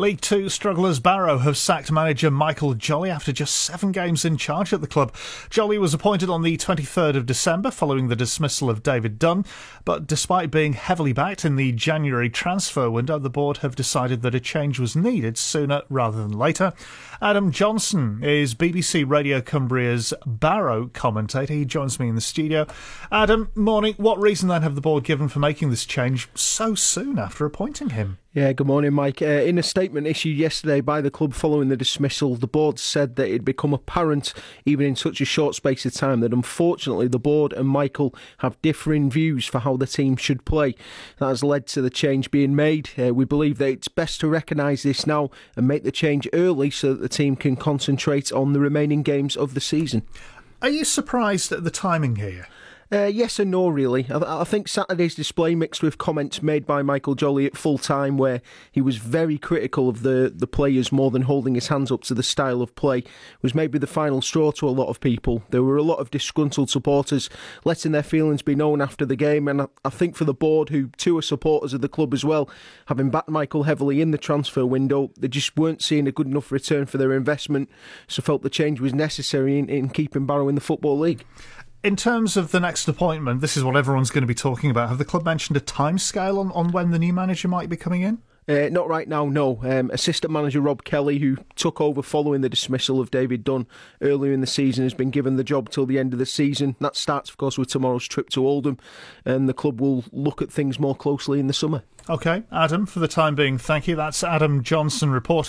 League Two strugglers Barrow have sacked manager Michael Jolley after just seven games in charge at the club. Jolley was appointed on the 23rd of December following the dismissal of David Dunn, but despite being heavily backed in the January transfer window, the board have decided that a change was needed sooner rather than later. Adam Johnson is BBC Radio Cumbria's Barrow commentator. He joins me in the studio. Adam, morning. What reason then have the board given for making this change so soon after appointing him? Yeah, good morning, Mike. Uh, in a statement issued yesterday by the club following the dismissal, the board said that it had become apparent, even in such a short space of time, that unfortunately the board and Michael have differing views for how the team should play. That has led to the change being made. Uh, we believe that it's best to recognise this now and make the change early so that the team can concentrate on the remaining games of the season. Are you surprised at the timing here? Uh, yes and no, really. I, I, think Saturday's display mixed with comments made by Michael Jolley at full time, where he was very critical of the, the players more than holding his hands up to the style of play, was maybe the final straw to a lot of people. There were a lot of disgruntled supporters letting their feelings be known after the game, and I, I think for the board, who too are supporters of the club as well, having backed Michael heavily in the transfer window, they just weren't seeing a good enough return for their investment, so felt the change was necessary in, in keeping Barrow in the Football League. In terms of the next appointment, this is what everyone's going to be talking about. Have the club mentioned a timescale on, on when the new manager might be coming in? Uh, not right now, no. Um, assistant manager Rob Kelly, who took over following the dismissal of David Dunn earlier in the season, has been given the job till the end of the season. That starts, of course, with tomorrow's trip to Oldham, and the club will look at things more closely in the summer. Okay, Adam, for the time being, thank you. That's Adam Johnson reporting.